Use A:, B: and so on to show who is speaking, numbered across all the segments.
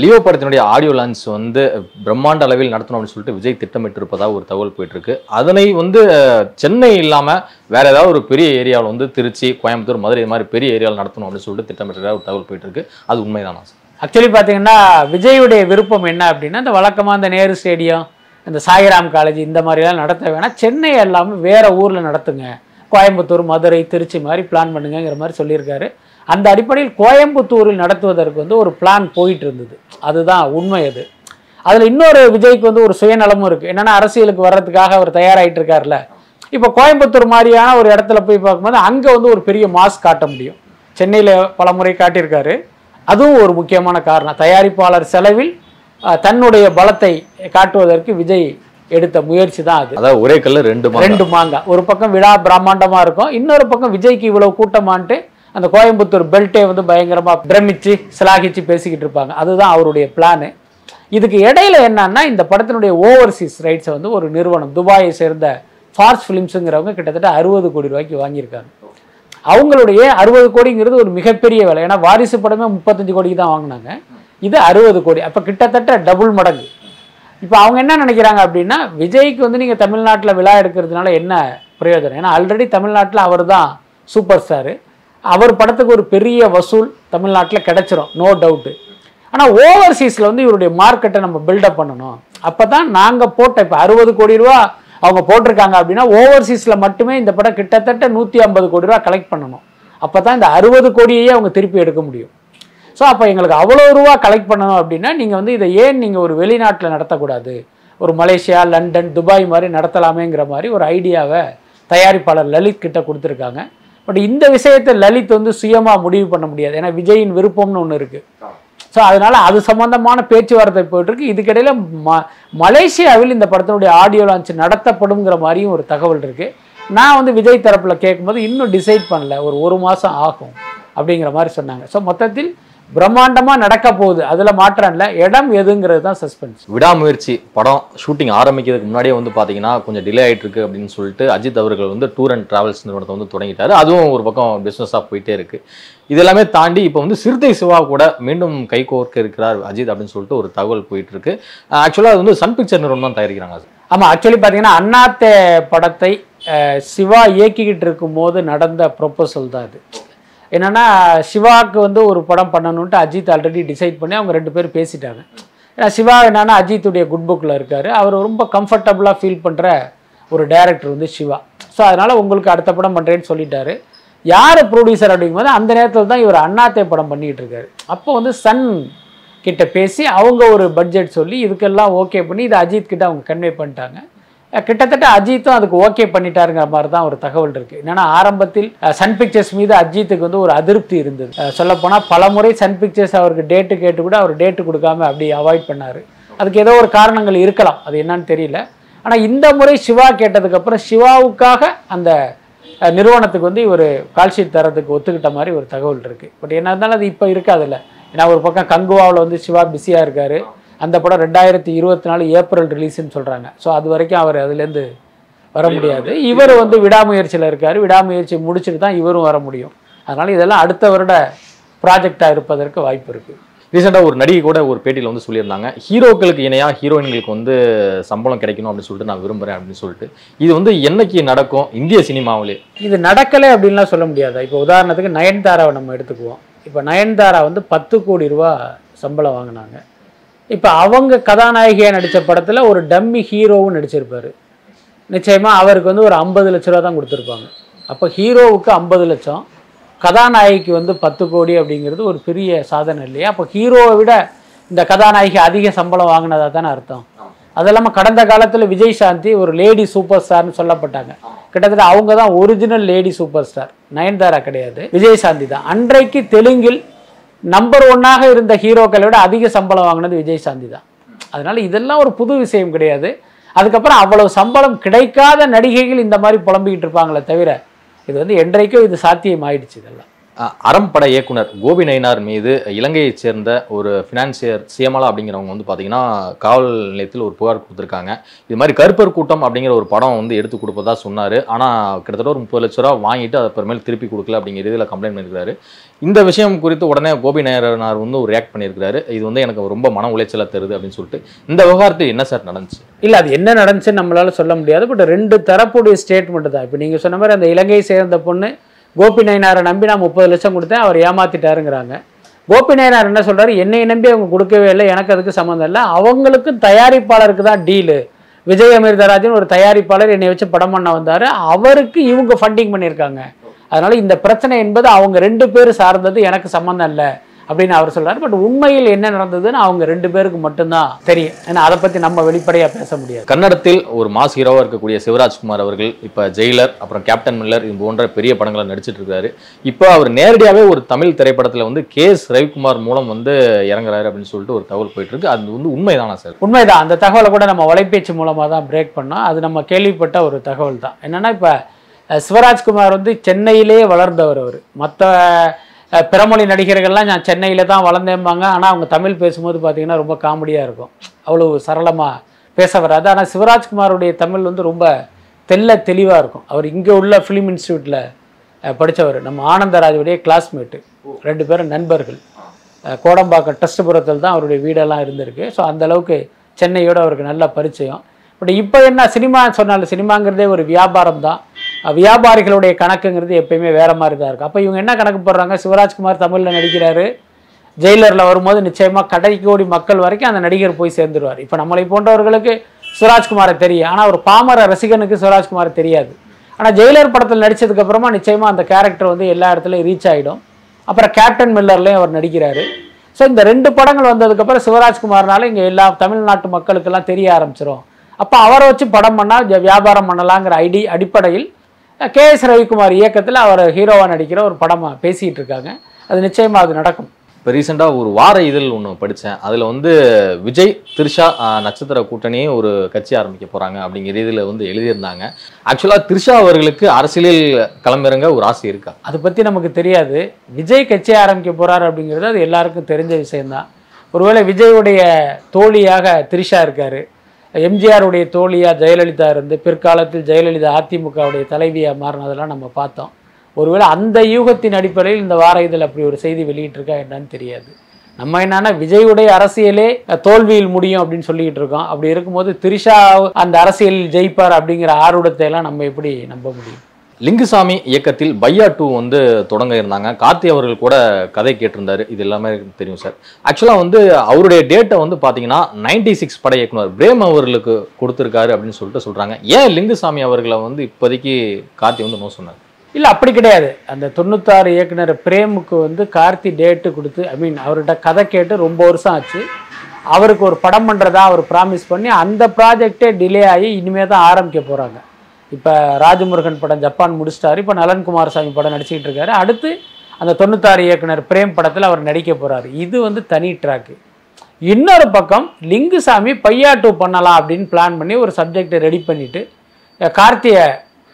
A: Leo படத்தினுடைய audio launch வந்து பிரம்மாண்ட அளவில் நடத்தணும் அப்படின்னு சொல்லிட்டு விஜய் திட்டமிட்டு இருப்பதாக ஒரு தகவல் போயிட்டுருக்கு. அதனை வந்து சென்னை இல்லாமல் வேற ஏதாவது ஒரு பெரிய ஏரியாவில் வந்து திருச்சி கோயம்புத்தூர் மதுரை இது மாதிரி பெரிய ஏரியாவில் நடத்தணும் அப்படின்னு சொல்லிட்டு திட்டமிட்டு ஒரு தகவல் போயிட்டுருக்கு. அது உண்மைதானா சார்?
B: ஆக்சுவலி பார்த்தீங்கன்னா விஜயுடைய விருப்பம் என்ன அப்படின்னா இந்த வழக்கமாக இந்த நேரு ஸ்டேடியம் இந்த சாய்ராம் காலேஜ் இந்த மாதிரிலாம் நடத்த வேணால் சென்னை எல்லாமே வேறு ஊரில் நடத்துங்க. கோயம்புத்தூர் மதுரை திருச்சி மாதிரி பிளான் பண்ணுங்கிற மாதிரி சொல்லியிருக்காரு. அந்த அடிப்படையில் கோயம்புத்தூரில் நடத்துவதற்கு வந்து ஒரு பிளான் போயிட்டு இருந்தது அதுதான் உண்மை அது. அதில் இன்னொரு விஜய்க்கு வந்து ஒரு சுயநலமும் இருக்குது என்னன்னா அரசியலுக்கு வர்றதுக்காக அவர் தயாராகிட்டு இருக்காருல்ல இப்போ கோயம்புத்தூர் மாதிரியான ஒரு இடத்துல போய் பார்க்கும்போது அங்கே வந்து ஒரு பெரிய மாஸ் காட்ட முடியும். சென்னையில் பல முறை காட்டியிருக்காரு. அதுவும் ஒரு முக்கியமான காரணம். தயாரிப்பாளர் செலவில் தன்னுடைய பலத்தை காட்டுவதற்கு விஜய் எடுத்த முயற்சி தான் அது.
A: அதாவது ஒரே கல்ல ரெண்டு
B: ரெண்டு மாங்காய் ஒரு பக்கம் விழா பிரம்மாண்டமா இருக்கும். இன்னொரு பக்கம் விஜய்க்கு இவ்வளவு கூட்டமான்ட்டு அந்த கோயம்புத்தூர் பெல்ட்டே வந்து பயங்கரமாக பிரமிச்சு சிலாகிச்சு பேசிக்கிட்டு இருப்பாங்க. அதுதான் அவருடைய பிளானு இதுக்கு இடையில என்னன்னா இந்த படத்தினுடைய ஓவர்சீஸ் ரைட்ஸை வந்து ஒரு நிறுவனம் துபாயை சேர்ந்த ஃபார்ஸ் ஃபிலிம்ஸுங்கிறவங்க கிட்டத்தட்ட அறுபது கோடி ரூபாய்க்கு வாங்கியிருக்காங்க. அவங்களுடைய அறுபது கோடிங்கிறது ஒரு மிகப்பெரிய வேலை. ஏன்னா வாரிசு படமே முப்பத்தஞ்சு கோடிக்கு தான் வாங்கினாங்க. இது அறுபது கோடி. அப்போ கிட்டத்தட்ட டபுள் மடங்கு. இப்போ அவங்க என்ன நினைக்கிறாங்க அப்படின்னா விஜய்க்கு வந்து நீங்கள் தமிழ்நாட்டில் விழா எடுக்கிறதுனால என்ன பிரயோஜனம்? ஏன்னா ஆல்ரெடி தமிழ்நாட்டில் அவர் தான் சூப்பர் ஸ்டாரு அவர் படத்துக்கு ஒரு பெரிய வசூல் தமிழ்நாட்டில் கிடச்சிரும் நோ டவுட்டு ஆனால் ஓவர்சீஸில் வந்து இவருடைய மார்க்கெட்டை நம்ம பில்டப் பண்ணணும். அப்போ தான் நாங்கள் போட்ட இப்போ அறுபது கோடி ரூபா அவங்க போட்டிருக்காங்க அப்படின்னா ஓவர்சீஸில் மட்டுமே இந்த படம் கிட்டத்தட்ட நூற்றி ஐம்பது கோடி ரூபா கலெக்ட் பண்ணணும். அப்போ தான் இந்த அறுபது கோடியையே அவங்க திருப்பி எடுக்க முடியும். ஸோ அப்போ எங்களுக்கு அவ்வளோ ரூபா கலெக்ட் பண்ணணும் அப்படின்னா நீங்கள் வந்து இதை ஏன் நீங்கள் ஒரு வெளிநாட்டில் நடத்தக்கூடாது? ஒரு மலேசியா லண்டன் துபாய் மாதிரி நடத்தலாமேங்கிற மாதிரி ஒரு ஐடியாவை தயாரிப்பாளர் லலித் கிட்ட கொடுத்துருக்காங்க. பட் இந்த விஷயத்தை லலித் வந்து சுயமாக முடிவு பண்ண முடியாது. ஏன்னா விஜயின் விருப்பம்னு ஒன்று இருக்குது ஸோ அதனால அது சம்பந்தமான பேச்சுவார்த்தை போயிட்டு இருக்கு. இதுக்கிடையில ம மலேசியாவில் இந்த படத்தினுடைய ஆடியோ லான்ச் நடத்தப்படுங்கிற மாதிரியும் ஒரு தகவல் இருக்கு. நான் வந்து விஜய் தரப்புல கேட்கும்போது இன்னும் டிசைட் பண்ணல. ஒரு ஒரு மாசம் ஆகும் அப்படிங்கிற மாதிரி சொன்னாங்க. ஸோ மொத்தத்தில் பிரம்மாண்டமா நடக்க போகுது. அதுல மாற்றம் இல்லை. இடம் எதுங்கிறது தான் சஸ்பென்ஸ்
A: விடாமுயற்சி படம் ஷூட்டிங் ஆரம்பிக்கிறதுக்கு முன்னாடியே வந்து பார்த்தீங்கன்னா கொஞ்சம் டிலே ஆயிட்டு இருக்கு அப்படின்னு சொல்லிட்டு அஜித் அவர்கள் வந்து டூர் அண்ட் டிராவல்ஸ் நிறுவனத்தை வந்து தொடங்கிட்டாரு. அதுவும் ஒரு பக்கம் பிஸ்னஸாக போயிட்டே இருக்கு. இது எல்லாமே தாண்டி இப்போ வந்து சிறுத்தை சிவா கூட மீண்டும் கை கோர்க்க இருக்கிறார் அஜித் அப்படின்னு சொல்லிட்டு ஒரு தகவல் போயிட்டு இருக்கு. ஆக்சுவலாக அது வந்து சன் பிக்சர் நிறுவனம் தான் தயாரிக்கிறாங்க. அது
B: ஆமா ஆக்சுவலி பார்த்தீங்கன்னா அண்ணாத்தே படத்தை சிவா இயக்கிக்கிட்டு இருக்கும்போது நடந்த ப்ரொப்போசல் தான் அது. என்னென்னா சிவாவுக்கு வந்து ஒரு படம் பண்ணணுன்ட்டு அஜித் ஆல்ரெடி டிசைட் பண்ணி அவங்க ரெண்டு பேரும் பேசிட்டாங்க. ஏன்னா சிவா என்னன்னா அஜித்துடைய குட் புக்கில் இருக்கார். அவர் ரொம்ப கம்ஃபர்டபுளாக ஃபீல் பண்ணுற ஒரு டேரக்டர் வந்து சிவா. ஸோ அதனால் உங்களுக்கு அடுத்த படம் பண்ணுறேன்னு சொல்லிட்டாரு. யார் ப்ரொடியூசர் அப்படிங்கும்போது அந்த நேரத்தில் தான் இவர் அண்ணாத்தே படம் பண்ணிகிட்டு இருக்காரு. அப்போ வந்து சன் கிட்ட பேசி அவங்க ஒரு பட்ஜெட் சொல்லி இதுக்கெல்லாம் ஓகே பண்ணி இதை அஜித் கிட்ட அவங்க கன்வே பண்ணிட்டாங்க. கிட்டத்தட்ட அஜித்தும் அதுக்கு ஓகே பண்ணிட்டாருங்கிற மாதிரி தான் ஒரு தகவல் இருக்கு. என்னன்னா ஆரம்பத்தில் சன் பிக்சர்ஸ் மீது அஜித்துக்கு வந்து ஒரு அதிருப்தி இருந்தது. சொல்லப்போனால் பல முறை சன் பிக்சர்ஸ் அவருக்கு டேட்டு கேட்டு கூட அவர் டேட்டு கொடுக்காம அப்படி அவாய்ட் பண்ணார். அதுக்கு ஏதோ ஒரு காரணங்கள் இருக்கலாம். அது என்னன்னு தெரியல. ஆனால் இந்த முறை சிவா கேட்டதுக்கப்புறம் சிவாவுக்காக அந்த நிறுவனத்துக்கு வந்து இவர் கால்ஷீட் தரத்துக்கு ஒத்துக்கிட்ட மாதிரி ஒரு தகவல் இருக்குது பட் என்ன இருந்தாலும் அது இப்போ இருக்காதுல்ல. ஏன்னா ஒரு பக்கம் கங்குவாவில் வந்து சிவா பிஸியாக இருக்காரு. அந்த படம் ரெண்டாயிரத்தி இருபத்தி நாலு ஏப்ரல் ரிலீஸ்னு சொல்கிறாங்க ஸோ அது வரைக்கும் அவர் அதுலேருந்து வர முடியாது. இவர் வந்து விடாமுயற்சியில் இருக்கார். விடாமுயற்சி முடிச்சுட்டு தான் இவரும் வர முடியும். அதனால் இதெல்லாம் அடுத்த வருட ப்ராஜெக்டாக இருப்பதற்கு வாய்ப்பு இருக்குது
A: ரீசெண்டாக ஒரு நடிகை கூட ஒரு பேட்டியில் வந்து சொல்லியிருந்தாங்க ஹீரோக்களுக்கு இணையாக ஹீரோயின்களுக்கு வந்து சம்பளம் கிடைக்கணும் அப்படின்னு சொல்லிட்டு நான் விரும்புகிறேன் அப்படின்னு சொல்லிட்டு. இது வந்து என்னைக்கு நடக்கும்? இந்திய சினிமாவிலே.
B: இது நடக்கலை அப்படின்லாம் சொல்ல முடியாது? இப்போ உதாரணத்துக்கு நயன்தாராவை நம்ம எடுத்துக்குவோம். இப்போ நயன்தாரா வந்து பத்து கோடி ரூபா சம்பளம் வாங்கினாங்க. இப்போ அவங்க கதாநாயகியாக நடித்த படத்தில் ஒரு டம்மி ஹீரோவும் நடிச்சிருப்பார். நிச்சயமாக அவருக்கு வந்து ஒரு ஐம்பது லட்ச ரூபா தான் கொடுத்துருப்பாங்க. அப்போ ஹீரோவுக்கு ஐம்பது லட்சம் கதாநாயகிக்கு வந்து பத்து கோடி அப்படிங்கிறது ஒரு பெரிய சாதனை இல்லையா? அப்போ ஹீரோவை விட இந்த கதாநாயகி அதிக சம்பளம் வாங்கினதா தானே அர்த்தம். அது இல்லாமல் கடந்த காலத்தில் விஜய் சாந்தி ஒரு லேடி சூப்பர் ஸ்டார்னு சொல்லப்பட்டாங்க. கிட்டத்தட்ட அவங்க தான் original lady super star. Nayanthara கிடையாது. விஜய் சாந்தி தான். அன்றைக்கு தெலுங்கில் நம்பர் ஒன்னாக இருந்த ஹீரோக்களை விட அதிக சம்பளம் வாங்கினது விஜய் சாந்தி தான் அதனால இதெல்லாம் ஒரு புது விஷயம் கிடையாது. அதுக்கப்புறம் அவ்வளவு சம்பளம் கிடைக்காத நடிகைகள் இந்த மாதிரி புலம்பிக்கிட்டு இருப்பாங்களே தவிர இது வந்து என்றைக்கும் இது சாத்தியம் ஆயிடுச்சு இதெல்லாம்.
A: அறம்பட இயக்குனர் கோபி நயினார் மீது இலங்கையைச் சேர்ந்த ஒரு ஃபினான்சியர் சியமலா அப்படிங்கிறவங்க வந்து பார்த்தீங்கன்னா காவல் நிலையத்தில் ஒரு புகார் கொடுத்துருக்காங்க. இது மாதிரி கருப்பர் கூட்டம் அப்படிங்கிற ஒரு படம் வந்து எடுத்து கொடுப்பதா சொன்னார். ஆனால் கிட்டத்தட்ட ஒரு முப்பது லட்ச ரூபா வாங்கிட்டு அதை அப்புறமேல் திருப்பி கொடுக்கல அப்படிங்கிற இதில் கம்ப்ளைண்ட் பண்ணியிருக்காரு இந்த விஷயம் குறித்து உடனே கோபி நயனார் வந்து ஒரு ரியாக்ட் பண்ணியிருக்காரு இது வந்து எனக்கு ரொம்ப மன உளைச்சலை தருது அப்படின்னு சொல்லிட்டு. இந்த விவகாரத்தில் என்ன சார் நடந்துச்சு?
B: இல்லை அது என்ன நடந்துச்சுன்னு நம்மளால சொல்ல முடியாது. பட் ரெண்டு தரப்புடைய ஸ்டேட்மெண்ட் தான். இப்போ நீங்கள் சொன்ன மாதிரி அந்த இலங்கையை சேர்ந்த பொண்ணு கோபி நயனாரை நம்பி நான் முப்பது லட்சம் கொடுத்தேன் அவர் ஏமாத்திட்டாருங்கிறாங்க. கோபி நயனார் என்ன சொல்கிறார் என்னை நம்பி அவங்க கொடுக்கவே இல்லை எனக்கு அதுக்கு சம்மந்தம் இல்லை. அவங்களுக்கும் தயாரிப்பாளருக்கு தான் டீலு. விஜய் அமிர்தராஜன் ஒரு தயாரிப்பாளர் என்னை வச்சு படம் பண்ண வந்தார். அவருக்கு இவங்க ஃபண்டிங் பண்ணியிருக்காங்க. அதனால் இந்த பிரச்சனை என்பது அவங்க ரெண்டு பேர் சார்ந்தது எனக்கு சம்மந்தம் இல்லை. அப்படின்னு அவர் சொல்றாரு. பட் உண்மையில் என்ன நடந்ததுன்னு அவங்க ரெண்டு பேருக்கு மட்டும்தான் தெரியும். ஏன்னா அதை பத்தி நம்ம வெளிப்படையா பேச முடியாது.
A: கன்னடத்தில் ஒரு மாஸ் ஹீரோவாக இருக்கக்கூடிய சிவராஜ்குமார் அவர்கள் இப்போ ஜெயிலர் அப்புறம் கேப்டன் மில்லர் இது போன்ற பெரிய படங்களை நடிச்சிட்டு இருக்காரு. இப்போ அவர் நேரடியாகவே ஒரு தமிழ் திரைப்படத்தில் வந்து கே எஸ் ரவிக்குமார் மூலம் வந்து இறங்குறாரு அப்படின்னு சொல்லிட்டு ஒரு தகவல் போயிட்டு இருக்கு. அது வந்து உண்மைதானா சார்?
B: உண்மைதான். அந்த தகவலை கூட நம்ம வலைபேச்சு மூலமாக தான் பிரேக் பண்ணோம். அது நம்ம கேள்விப்பட்ட ஒரு தகவல் தான் என்னன்னா இப்போ சிவராஜ்குமார் வந்து சென்னையிலே வளர்ந்தவர் அவர். மற்ற பிறமொழி நடிகர்கள்லாம் நான் சென்னையில் தான் வளர்ந்தேம்பாங்க. ஆனால் அவங்க தமிழ் பேசும்போது பார்த்திங்கன்னா ரொம்ப காமெடியாக இருக்கும். அவ்வளோ சரளமாக பேச வராது ஆனால் சிவராஜ்குமாருடைய தமிழ் வந்து ரொம்ப தெல்ல தெளிவாக இருக்கும். அவர் இங்கே உள்ள ஃபிலிம் இன்ஸ்டியூட்டில் படித்தவர் நம்ம ஆனந்தராஜுடைய கிளாஸ்மேட்டு ரெண்டு பேரும் நண்பர்கள். கோடம்பாக்கம் கோடம்பாக்கம் டெஸ்ட்புரத்தில் தான் அவருடைய வீடெல்லாம் இருந்திருக்கு. ஸோ அந்தளவுக்கு சென்னையோடு சென்னையோட அவருக்கு நல்ல பரிச்சயம். பட் இப்போ என்ன சினிமா சொன்னாலும் சினிமாங்கிறதே ஒரு வியாபாரம் தான். வியாபாரிகளுடைய கணக்குங்கிறது எப்பயுமே வேறு மாதிரி தான் இருக்குது அப்போ இவங்க என்ன கணக்கு போடுறாங்க? சிவராஜ்குமார் தமிழில் நடிக்கிறாரு. ஜெயிலரில் வரும்போது நிச்சயமாக கடை கோடி மக்கள் வரைக்கும் அந்த நடிகர் போய் சேர்ந்துருவார். இப்போ நம்மளை போன்றவர்களுக்கு சிவராஜ்குமாரை தெரியும். ஆனால் ஒரு பாமர ரசிகனுக்கு சிவராஜ்குமார் தெரியாது. ஆனால் ஜெயிலர் படத்தில் நடித்ததுக்கப்புறமா நிச்சயமாக அந்த கேரக்டர் வந்து எல்லா இடத்துலையும் ரீச் ஆகிடும் அப்புறம் கேப்டன் மில்லர்லேயும் அவர் நடிக்கிறாரு. ஸோ இந்த ரெண்டு படங்கள் வந்ததுக்கப்புறம் சிவராஜ்குமார்னால இங்கே எல்லா தமிழ்நாட்டு மக்களுக்கெல்லாம் தெரிய ஆரம்பிச்சிடும் அப்போ அவரை வச்சு படம் பண்ணால் வியாபாரம் பண்ணலாங்கிற ஐடி அடிப்படையில் கே எஸ் ரவிக்குமார் இயக்கத்தில் அவர் ஹீரோவாக நடிக்கிற ஒரு படமாக பேசிகிட்டு இருக்காங்க. அது நிச்சயமாக அது நடக்கும்.
A: இப்போ ரீசெண்டாக ஒரு வார இதழ் ஒன்று படித்தேன் அதில் வந்து விஜய் த்ரிஷா நட்சத்திர கூட்டணியே ஒரு கட்சி ஆரம்பிக்க போகிறாங்க அப்படிங்கிற இதில் வந்து எழுதியிருந்தாங்க. ஆக்சுவலாக த்ரிஷா அவர்களுக்கு அரசியலில் களமிறங்க ஒரு ஆசை இருக்கா?
B: அதை பற்றி நமக்கு தெரியாது. விஜய் கட்சி ஆரம்பிக்க போகிறார் அப்படிங்கிறது அது எல்லாருக்கும் தெரிஞ்ச விஷயம்தான். ஒருவேளை விஜயுடைய தோழியாக த்ரிஷா இருக்கார். எம்ஜிஆருடைய தோழியாக ஜெயலலிதா இருந்து பிற்காலத்தில் ஜெயலலிதா அதிமுகவுடைய தலைவியாக மாறினதெல்லாம் நம்ம பார்த்தோம். ஒருவேளை அந்த யூகத்தின் அடிப்படையில் இந்த வார இதழ் அப்படி ஒரு செய்தி வெளியிட்டிருக்கா என்னன்னு தெரியாது. நம்ம என்னன்னா விஜயுடைய அரசியலே தோல்வியில் முடியும் அப்படின்னு சொல்லிக்கிட்டு இருக்கோம். அப்படி இருக்கும்போது திரிஷா அந்த அரசியலில் ஜெயிப்பார் அப்படிங்கிற ஆர்வத்தை எல்லாம் நம்ம எப்படி நம்ப முடியும்?
A: லிங்குசாமி இயக்கத்தில் பையா டூ வந்து தொடங்க இருந்தாங்க. கார்த்தி அவர்கள் கூட கதை கேட்டிருந்தாரு. இது எல்லாமே தெரியும் சார். ஆக்சுவலாக வந்து அவருடைய டேட்டை வந்து பார்த்தீங்கன்னா நைன்டி சிக்ஸ் பட இயக்குனர் பிரேம் அவர்களுக்கு கொடுத்துருக்காரு அப்படின்னு சொல்லிட்டு சொல்கிறாங்க ஏன் லிங்குசாமி அவர்களை வந்து இப்போதைக்கு கார்த்தி வந்து நோ சொன்னார்?
B: இல்லை அப்படி கிடையாது. அந்த தொண்ணூத்தாறு இயக்குனர் பிரேமுக்கு வந்து கார்த்தி டேட்டு கொடுத்து ஐ மீன் அவர்கிட்ட கதை கேட்டு ரொம்ப வருஷம் ஆச்சு. அவருக்கு ஒரு படம் பண்ணுறதா அவர் ப்ராமிஸ் பண்ணி அந்த ப்ராஜெக்டே டிலே ஆகி இனிமேல் தான் ஆரம்பிக்க போகிறாங்க இப்போ ராஜமுருகன் படம் ஜப்பான் முடிச்சிட்டாரு. இப்போ நலன் குமாரசாமி படம் நடிச்சுக்கிட்டு இருக்காரு அடுத்து அந்த தொண்ணூத்தாறு இயக்குனர் பிரேம் படத்தில் அவர் நடிக்க போகிறாரு இது வந்து தனி ட்ராக்கு இன்னொரு பக்கம் லிங்குசாமி பையா டூ பண்ணலாம் அப்படின்னு பிளான் பண்ணி ஒரு சப்ஜெக்டை ரெடி பண்ணிவிட்டு கார்த்தியை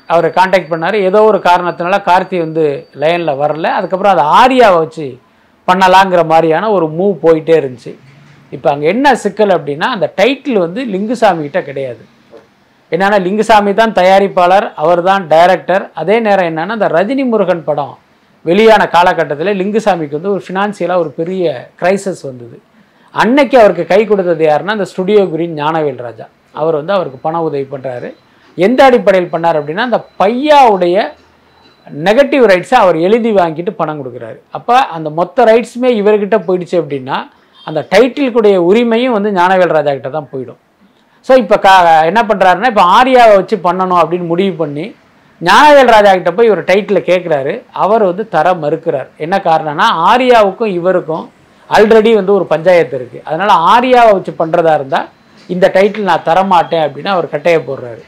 B: அவர் காண்டாக்ட் பண்ணார். ஏதோ ஒரு காரணத்தினால கார்த்தி வந்து லைனில் வரல. அதுக்கப்புறம் அதை ஆரியாவை வச்சு பண்ணலாங்கிற மாதிரியான ஒரு மூவ் போயிட்டே இருந்துச்சு. இப்போ அங்கே என்ன சிக்கல் அப்படின்னா அந்த டைட்டில் வந்து லிங்குசாமி கிட்ட கிடையாது. என்னென்னா லிங்குசாமி தான் தயாரிப்பாளர் அவர் தான் டைரக்டர் அதே நேரம் என்னென்னா அந்த ரஜினி முருகன் படம் வெளியான காலகட்டத்தில் லிங்குசாமிக்கு வந்து ஒரு ஃபினான்சியலாக ஒரு பெரிய க்ரைசஸ் வந்தது. அன்னைக்கு அவருக்கு கை கொடுத்தது யாருன்னா அந்த ஸ்டுடியோ குரின் ஞானவேல் ராஜா. அவர் வந்து அவருக்கு பண உதவி பண்ணுறாரு எந்த அடிப்படையில் பண்ணார் அப்படின்னா அந்த பையாவுடைய நெகட்டிவ் ரைட்ஸை அவர் எழுதி வாங்கிட்டு பணம் கொடுக்குறாரு. அப்போ அந்த மொத்த ரைட்ஸுமே இவர்கிட்ட போயிடுச்சு அப்படின்னா அந்த டைட்டிலுக்குடைய உரிமையும் வந்து ஞானவேல் ராஜா கிட்ட தான் போயிடும். ஸோ இப்போ கா என்ன பண்ணுறாருன்னா இப்போ ஆரியாவை வச்சு பண்ணணும் அப்படின்னு முடிவு பண்ணி ஞானவேல் ராஜா கிட்ட போய் இவர் டைட்டில் கேட்குறாரு அவர் வந்து தர மறுக்கிறார். என்ன காரணம்னா ஆரியாவுக்கும் இவருக்கும் ஆல்ரெடி வந்து ஒரு பஞ்சாயத்து இருக்குது அதனால் ஆரியாவை வச்சு பண்ணுறதா இருந்தால் இந்த டைட்டில் நான் தரமாட்டேன் அப்படின்னு அவர் கட்டையை போடுறாரு.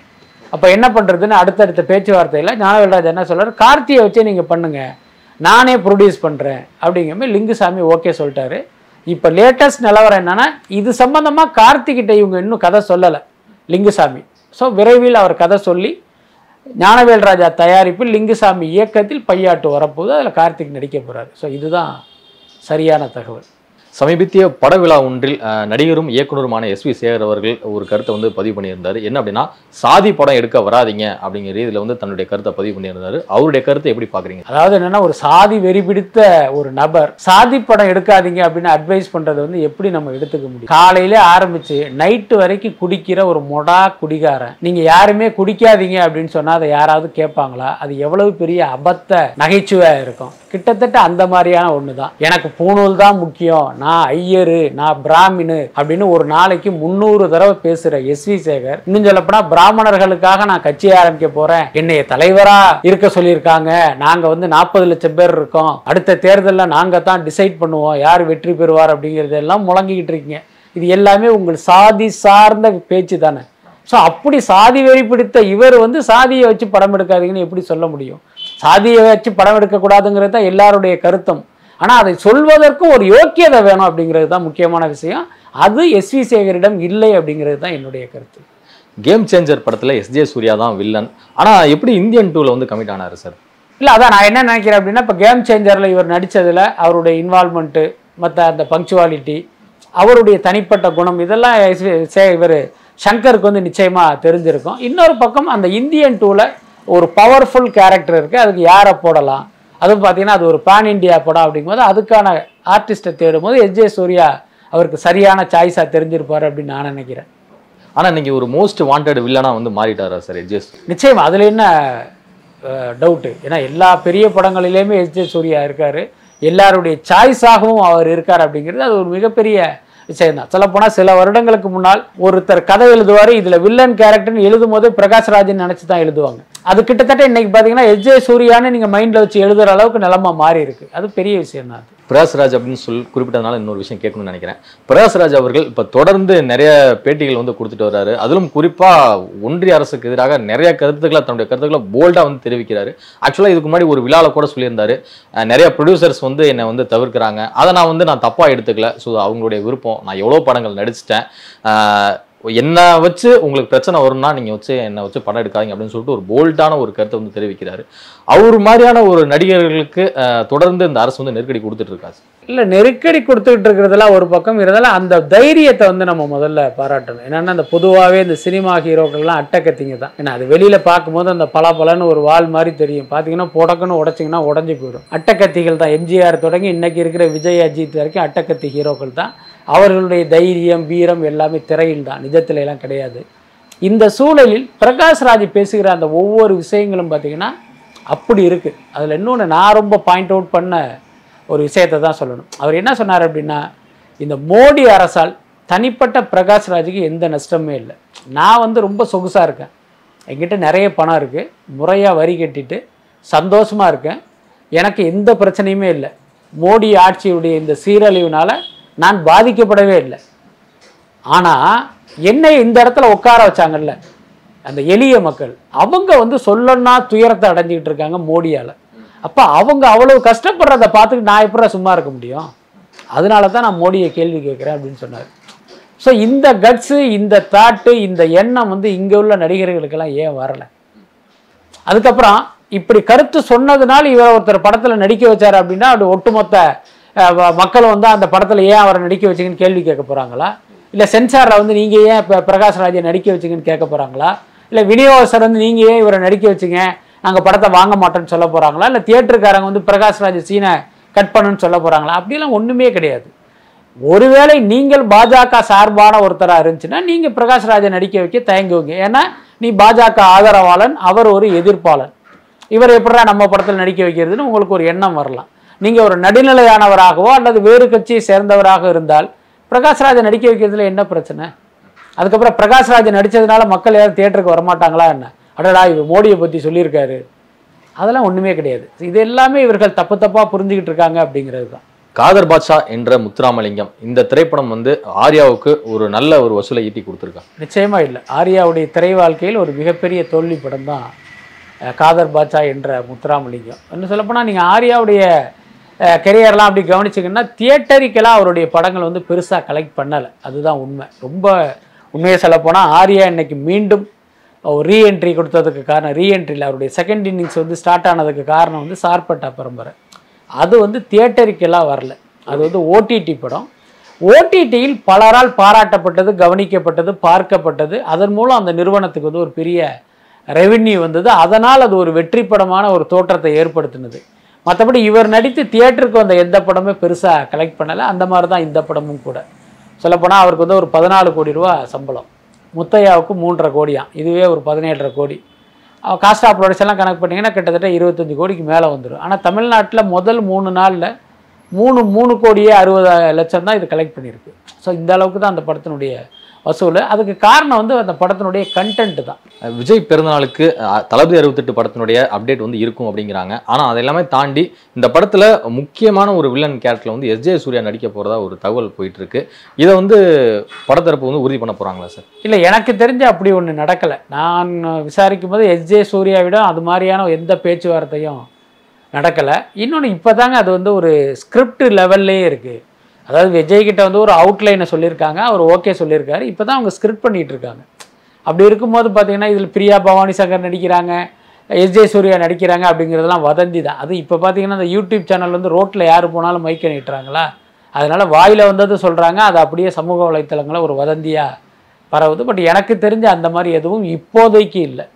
B: அப்போ என்ன பண்ணுறதுன்னு அடுத்தடுத்த பேச்சுவார்த்தையில் ஞானவேல் ராஜா என்ன சொல்கிறார் கார்த்தியை வச்சே நீங்கள் பண்ணுங்கள் நானே ப்ரொடியூஸ் பண்ணுறேன் அப்படிங்கிற லிங்குசாமி ஓகே சொல்லிட்டாரு. இப்போ லேட்டஸ்ட் நிலவரம் என்னன்னா இது சம்பந்தமாக கார்த்திகிட்ட இவங்க இன்னும் கதை சொல்லலை லிங்குசாமி. ஸோ விரைவில் அவர் கதை சொல்லி ஞானவேல் ராஜா தயாரிப்பில் லிங்குசாமி இயக்கத்தில் பையாட்டு வரப்போகுது அதில் கார்த்திக் நடிக்க போகிறாரு ஸோ இதுதான் சரியான தகவல்.
A: சமீபத்திய பட விழா ஒன்றில் நடிகரும் இயக்குனருமான எஸ் வி சேகர் அவர்கள் ஒரு கருத்தை வந்து பதிவு பண்ணியிருந்தார். என்ன அப்படின்னா சாதி படம் எடுக்க வராதிங்க அப்படிங்கிற ரீதியில் வந்து தன்னுடைய கருத்தை பதிவு பண்ணியிருந்தார். அவருடைய கருத்தை எப்படி பார்க்குறீங்க
B: அதாவது என்னென்னா ஒரு சாதி வெறி பிடித்த ஒரு நபர் சாதி படம் எடுக்காதீங்க அப்படின்னு அட்வைஸ் பண்ணுறது வந்து எப்படி நம்ம எடுத்துக்க முடியும்? காலையிலே ஆரம்பித்து நைட்டு வரைக்கும் குடிக்கிற ஒரு மொடா குடிகாரன். நீங்கள் யாருமே குடிக்காதீங்க அப்படின்னு சொன்னால் அதை யாராவது கேட்பாங்களா? அது எவ்வளவு பெரிய அபத்த நகைச்சுவையாக இருக்கும். கிட்டத்தட்ட அந்த மாதிரியான ஒன்று தான் எனக்கு பூணூல் தான் முக்கியம். நான் ஐயரு நான் பிராமினு அப்படின்னு ஒரு நாளைக்கு முந்நூறு தடவை பேசுகிற எஸ் வி சேகர் இன்னும் சொல்லப்போனா பிராமணர்களுக்காக நான் கட்சி ஆரம்பிக்க போகிறேன் என்னைய தலைவராக இருக்க சொல்லியிருக்காங்க. நாங்கள் வந்து நாற்பது லட்சம் பேர் இருக்கோம். அடுத்த தேர்தலில் நாங்கள் தான் டிசைட் பண்ணுவோம். யார் வெற்றி பெறுவார் அப்படிங்கிறதெல்லாம் முழங்கிக்கிட்டு இருக்கீங்க. இது எல்லாமே உங்கள் சாதி சார்ந்த பேச்சு தானே. ஸோ அப்படி சாதி வெறி பிடித்த இவர் வந்து சாதியை வச்சு படம் எடுக்காதீங்கன்னு எப்படி சொல்ல முடியும்? சாதியை வச்சு படம் எடுக்கக்கூடாதுங்கிறது தான் எல்லாருடைய கருத்தும். ஆனால் அதை சொல்வதற்கும் ஒரு யோக்கியதை வேணும் அப்படிங்கிறது தான் முக்கியமான விஷயம். அது எஸ் வி சேகரிடம் இல்லை அப்படிங்கிறது தான் என்னுடைய கருத்து.
A: கேம் சேஞ்சர் படத்தில் எஸ்ஜே சூர்யா தான் வில்லன் ஆனால் எப்படி இந்தியன் டூவில் வந்து கமிட் ஆனாரு சார்
B: இல்லை அதான் நான் என்ன நினைக்கிறேன் அப்படின்னா இப்போ கேம் சேஞ்சரில் இவர் நடித்ததில் அவருடைய இன்வால்மெண்ட்டு மற்ற அந்த பங்க்சுவாலிட்டி அவருடைய தனிப்பட்ட குணம் இதெல்லாம் இவர் சங்கருக்கு வந்து நிச்சயமாக தெரிஞ்சிருக்கும். இன்னொரு பக்கம் அந்த இந்தியன் டூவில் ஒரு பவர்ஃபுல் கேரக்டர் இருக்குது அதுக்கு யாரை போடலாம்? அதுவும் பார்த்தீங்கன்னா அது ஒரு பேன் இண்டியா படம் அப்படிங்கும்போது அதுக்கான ஆர்டிஸ்ட்டை தேடும்போது எஸ் ஜே சூர்யா அவருக்கு சரியான சாய்ஸாக தெரிஞ்சிருப்பார் அப்படின்னு நான் நினைக்கிறேன்.
A: ஆனால் இன்னைக்கு ஒரு மோஸ்ட் வாண்டட் வில்லனா வந்து மாறிட்டாரா சார் எஸ்ஜே
B: நிச்சயம் அதில் என்ன டவுட்டு ஏன்னா எல்லா பெரிய படங்களிலேயுமே எஸ் ஜே சூர்யா இருக்காரு. எல்லாருடைய சாய்ஸாகவும் அவர் இருக்கார் அப்படிங்கிறது அது ஒரு மிகப்பெரிய விஷயம் தான் சொல்லப்போனால் சில வருடங்களுக்கு முன்னால் ஒருத்தர் கதை எழுதுவார் இதில் வில்லன் கேரக்டர்னு எழுதும் போது பிரகாஷ்ராஜன் நினச்சி தான் எழுதுவாங்க. அது கிட்டத்தட்ட இன்னைக்கு பார்த்தீங்கன்னா எஜே சூரியான்னு சூர்யான்னு நீங்கள் மைண்டில் வச்சு எழுதுற அளவுக்கு நிலமா மாறி இருக்கு அது பெரிய விஷயம் தான் அது.
A: பிரகாஷ்ராஜ் அப்படின்னு சொல்லி குறிப்பிட்டதுனால இன்னொரு விஷயம் கேட்கணும்னு நினைக்கிறேன். பிரகாஷ்ராஜ் அவர்கள் இப்போ தொடர்ந்து நிறைய பேட்டிகள் வந்து கொடுத்துட்டு வர்றாரு. அதிலும் குறிப்பாக ஒன்றிய அரசுக்கு எதிராக நிறைய கருத்துக்களை தன்னுடைய கருத்துக்களை போல்டாக வந்து தெரிவிக்கிறாரு. ஆக்சுவலாக இதுக்கு முன்னாடி ஒரு விழாவில் கூட சொல்லியிருந்தாரு. நிறைய ப்ரொடியூசர்ஸ் வந்து என்னை வந்து தவிர்க்கிறாங்க. அதை நான் வந்து நான் தப்பாக எடுத்துக்கல. ஸோ அவங்களுடைய விருப்பம் நான் எவ்வளோ படங்கள் நடிச்சிட்டேன். என்னை வச்சு உங்களுக்கு பிரச்சனை வரும்னா நீங்கள் வச்சு என்னை வச்சு படம் எடுக்காதீங்க அப்படின்னு சொல்லிட்டு ஒரு போல்டான ஒரு கருத்தை வந்து தெரிவிக்கிறாரு. அவர் மாதிரியான ஒரு நடிகர்களுக்கு தொடர்ந்து இந்த அரசு வந்து நெருக்கடி கொடுத்துட்டு இருக்காது
B: இல்லை நெருக்கடி கொடுத்துக்கிட்டு இருக்கிறதெல்லாம் ஒரு பக்கம் இருந்தாலும் அந்த தைரியத்தை வந்து நம்ம முதல்ல பாராட்டணும். என்னென்னா அந்த பொதுவாகவே இந்த சினிமா ஹீரோக்கள்லாம் அட்டக்கத்திங்க தான். ஏன்னா அது வெளியில் பார்க்கும்போது அந்த பல ஒரு வால் மாதிரி தெரியும். பார்த்தீங்கன்னா புடக்குன்னு உடச்சிங்கன்னா உடஞ்சி போயிடும். அட்டக்கத்திகள் தான். எம்ஜிஆர் தொடங்கி இன்னைக்கு இருக்கிற விஜய் அஜித் வரைக்கும் அட்டக்கத்தி ஹீரோக்கள் தான். அவர்களுடைய தைரியம் வீரம் எல்லாமே திரையில் தான் நிஜத்துல எல்லாம் கிடையாது. இந்த சூழலில் பிரகாஷ்ராஜ் பேசுகிற அந்த ஒவ்வொரு விஷயங்களும் பார்த்திங்கன்னா அப்படி இருக்குது அதில் இன்னொன்று நான் ரொம்ப பாயிண்ட் அவுட் பண்ண ஒரு விஷயத்தை தான் சொல்லணும். அவர் என்ன சொன்னார் அப்படின்னா இந்த மோடி அரசால் தனிப்பட்ட பிரகாஷ்ராஜுக்கு எந்த நஷ்டமே இல்லை. நான் வந்து ரொம்ப சொகுசாக இருக்கேன். என்கிட்ட நிறைய பணம் இருக்குது முறையாக வரி கட்டிட்டு சந்தோஷமாக இருக்கேன். எனக்கு எந்த பிரச்சனையுமே இல்லை. மோடி ஆட்சியுடைய இந்த சீரழிவுனால நான் பாதிக்கப்படவே இல்லை. ஆனால் என்னை இந்த இடத்துல உட்கார வச்சாங்கல்ல அந்த எளிய மக்கள் அவங்க வந்து சொல்லணும்னா துயரத்தை அடைஞ்சிக்கிட்டு இருக்காங்க மோடியால். அப்போ அவங்க அவ்வளோ கஷ்டப்படுறத பார்த்துட்டு நான் எப்படா சும்மா இருக்க முடியும்? அதனால தான் நான் மோடியை கேள்வி கேட்குறேன் அப்படின்னு சொன்னார். ஸோ இந்த கட்ஸு இந்த தாட்டு இந்த எண்ணம் வந்து இங்கே உள்ள நடிகர்களுக்கெல்லாம் ஏன் வரலை? அதுக்கப்புறம் இப்படி கருத்து சொன்னதுனால இவர் ஒருத்தர் படத்தில் நடிக்க வச்சார் அப்படின்னா அப்படி ஒட்டுமொத்த மக்கள் வ- வந்து அந்த படத்தில் ஏன் அவரை நடிக்க வச்சீங்கன்னு கேள்வி கேட்க போகிறாங்களா இல்லை சென்சாரில் வந்து நீங்கள் ஏன் இப்போ பிரகாஷ் ராஜை நடிக்க வச்சீங்கன்னு கேட்க போகிறாங்களா இல்லை விநியோகஸ்தர் வந்து நீங்கள் ஏன் இவரை நடிக்க வச்சீங்க? நாங்கள் படத்தை வாங்க மாட்டோம்னு சொல்ல போகிறாங்களா இல்லை தியேட்டருக்காரங்க வந்து பிரகாஷ் ராஜ் சீனை கட் பண்ணுன்னு சொல்ல போகிறாங்களா அப்படிலாம் ஒன்றுமே கிடையாது. ஒருவேளை நீங்கள் பாஜக சார்பான ஒருத்தராக இருந்துச்சுன்னா நீங்கள் பிரகாஷ் ராஜை நடிக்க வைக்க தயங்குவீங்க. ஏன்னா நீ பாஜக ஆதரவாளன் அவர் ஒரு எதிர்ப்பாளன் இவர் எப்படா நம்ம படத்தில் நடிக்க வைக்கிறதுன்னு உங்களுக்கு ஒரு எண்ணம் வரலாம். நீங்கள் ஒரு நடுநிலையானவராகவோ அல்லது வேறு கட்சியை சேர்ந்தவராக இருந்தால் பிரகாஷ் ராஜை நடிக்க வைக்கிறதுல என்ன பிரச்சனை? அதுக்கப்புறம் பிரகாஷ் ராஜ் நடித்ததுனால மக்கள் யாரும் தியேட்டருக்கு வரமாட்டாங்களா என்ன? அடடா இவர் மோடியை பற்றி சொல்லியிருக்காரு. அதெல்லாம் ஒன்றுமே கிடையாது. இது எல்லாமே இவர்கள் தப்பு தப்பாக புரிஞ்சுக்கிட்டு இருக்காங்க அப்படிங்கிறது தான்.
A: காதர் பாட்ஷா என்ற முத்துராமலிங்கம் இந்த திரைப்படம் வந்து ஆர்யாவுக்கு ஒரு நல்ல ஒரு வசூலை ஈட்டி கொடுத்துருக்காங்க
B: நிச்சயமா இல்லை. ஆர்யாவுடைய திரை வாழ்க்கையில் ஒரு மிகப்பெரிய தோல்வி படம் தான் காதர் பாட்சா என்ற முத்துராமலிங்கம். இன்னும் சொல்லப்போனால் நீங்கள் ஆர்யாவுடைய கெரியர்லாம் அப்படி கவனிச்சிங்கன்னா தியேட்டரிக்கெல்லாம் அவருடைய படங்கள் வந்து பெருசாக கலெக்ட் பண்ணலை. அதுதான் உண்மை. ரொம்ப உண்மையை சொல்லப்போனால் ஆர்யா இன்னைக்கு மீண்டும் ரீஎன்ட்ரி கொடுத்ததுக்கு காரணம் ரீஎன்ட்ரியில் அவருடைய செகண்ட் இன்னிங்ஸ் வந்து ஸ்டார்ட் ஆனதுக்கு காரணம் வந்து சார்பட்டா பரம்பரை. அது வந்து தியேட்டருக்கெல்லாம் வரல. அது வந்து ஓடிடி படம். ஓடிடியில் பலரால் பாராட்டப்பட்டது கவனிக்கப்பட்டது பார்க்கப்பட்டது. அதன் மூலம் அந்த நிறுவனத்துக்கு வந்து ஒரு பெரிய ரெவென்யூ வந்தது. அதனால் அது ஒரு வெற்றி படமான ஒரு தோற்றத்தை ஏற்படுத்தினது. மற்றபடி இவர் நடித்து தியேட்டருக்கு வந்த எந்த படமே பெருசாக கலெக்ட் பண்ணலை. அந்த மாதிரி தான் இந்த படமும் கூட. சொல்லப்போனால் அவருக்கு வந்து ஒரு பதினாலு கோடி ரூபா சம்பளம். முத்தையாவுக்கு மூன்றரை கோடியாம் இதுவே ஒரு பதினேழரை கோடி. காஸ்ட் ஆஃப் ப்ரொடக்ஷன்லாம் கணக்கு பண்ணிங்கன்னா கிட்டத்தட்ட இருபத்தஞ்சி கோடிக்கு மேலே வந்துடும் ஆனால் தமிழ்நாட்டில் முதல் மூணு நாளில் மூணு மூணு கோடியே அறுபது லட்சம் தான் இது கலெக்ட் பண்ணியிருக்கு. ஸோ இந்த அளவுக்கு தான் அந்த படத்தினுடைய வசூல். அதுக்கு காரணம் வந்து அந்த படத்தினுடைய கண்டென்ட் தான்.
A: விஜய் பிறந்தநாளுக்கு தளபதி அறுபத்தெட்டு படத்தினுடைய அப்டேட் வந்து இருக்கும் அப்படிங்கிறாங்க. ஆனால் அதெல்லாமே தாண்டி இந்த படத்தில் முக்கியமான ஒரு வில்லன் கேரக்டரில் வந்து எஸ்ஜே சூர்யா நடிக்க போகிறதா ஒரு தகவல் போயிட்டு இருக்கு இதை வந்து படத்தரப்பு வந்து உறுதி பண்ண போகிறாங்களா சார்?
B: இல்லை எனக்கு தெரிஞ்சு அப்படி ஒன்று நடக்கலை. நான் விசாரிக்கும் போது எஸ்ஜே சூர்யாவிடம் அது மாதிரியான எந்த பேச்சுவார்த்தையும் நடக்கலை. இன்னொன்று இப்போ தாங்க அது வந்து ஒரு ஸ்கிரிப்ட் லெவல்லே இருக்குது அதாவது விஜய் கிட்ட வந்து ஒரு அவுட்லைனை சொல்லியிருக்காங்க அவர் ஓகே சொல்லியிருக்காரு. இப்போ தான் அவங்க ஸ்கிரிப்ட் பண்ணிகிட்டு இருக்காங்க அப்படி இருக்கும்போது பார்த்தீங்கன்னா இதில் பிரியா பவானி சங்கர் நடிக்கிறாங்க எஸ் ஜே சூர்யா நடிக்கிறாங்க அப்படிங்கிறதெல்லாம் வதந்தி தான். அது இப்போ பார்த்தீங்கன்னா அந்த யூடியூப் சேனல் வந்து ரோட்டில் யார் போனாலும் மைக்க நீட்டுறாங்களா? அதனால் வாயில் வந்தது சொல்கிறாங்க அது அப்படியே சமூக வலைத்தளங்களில் ஒரு வதந்தியாக பரவுது. பட் எனக்கு தெரிஞ்ச அந்த மாதிரி எதுவும் இப்போதைக்கு இல்லை.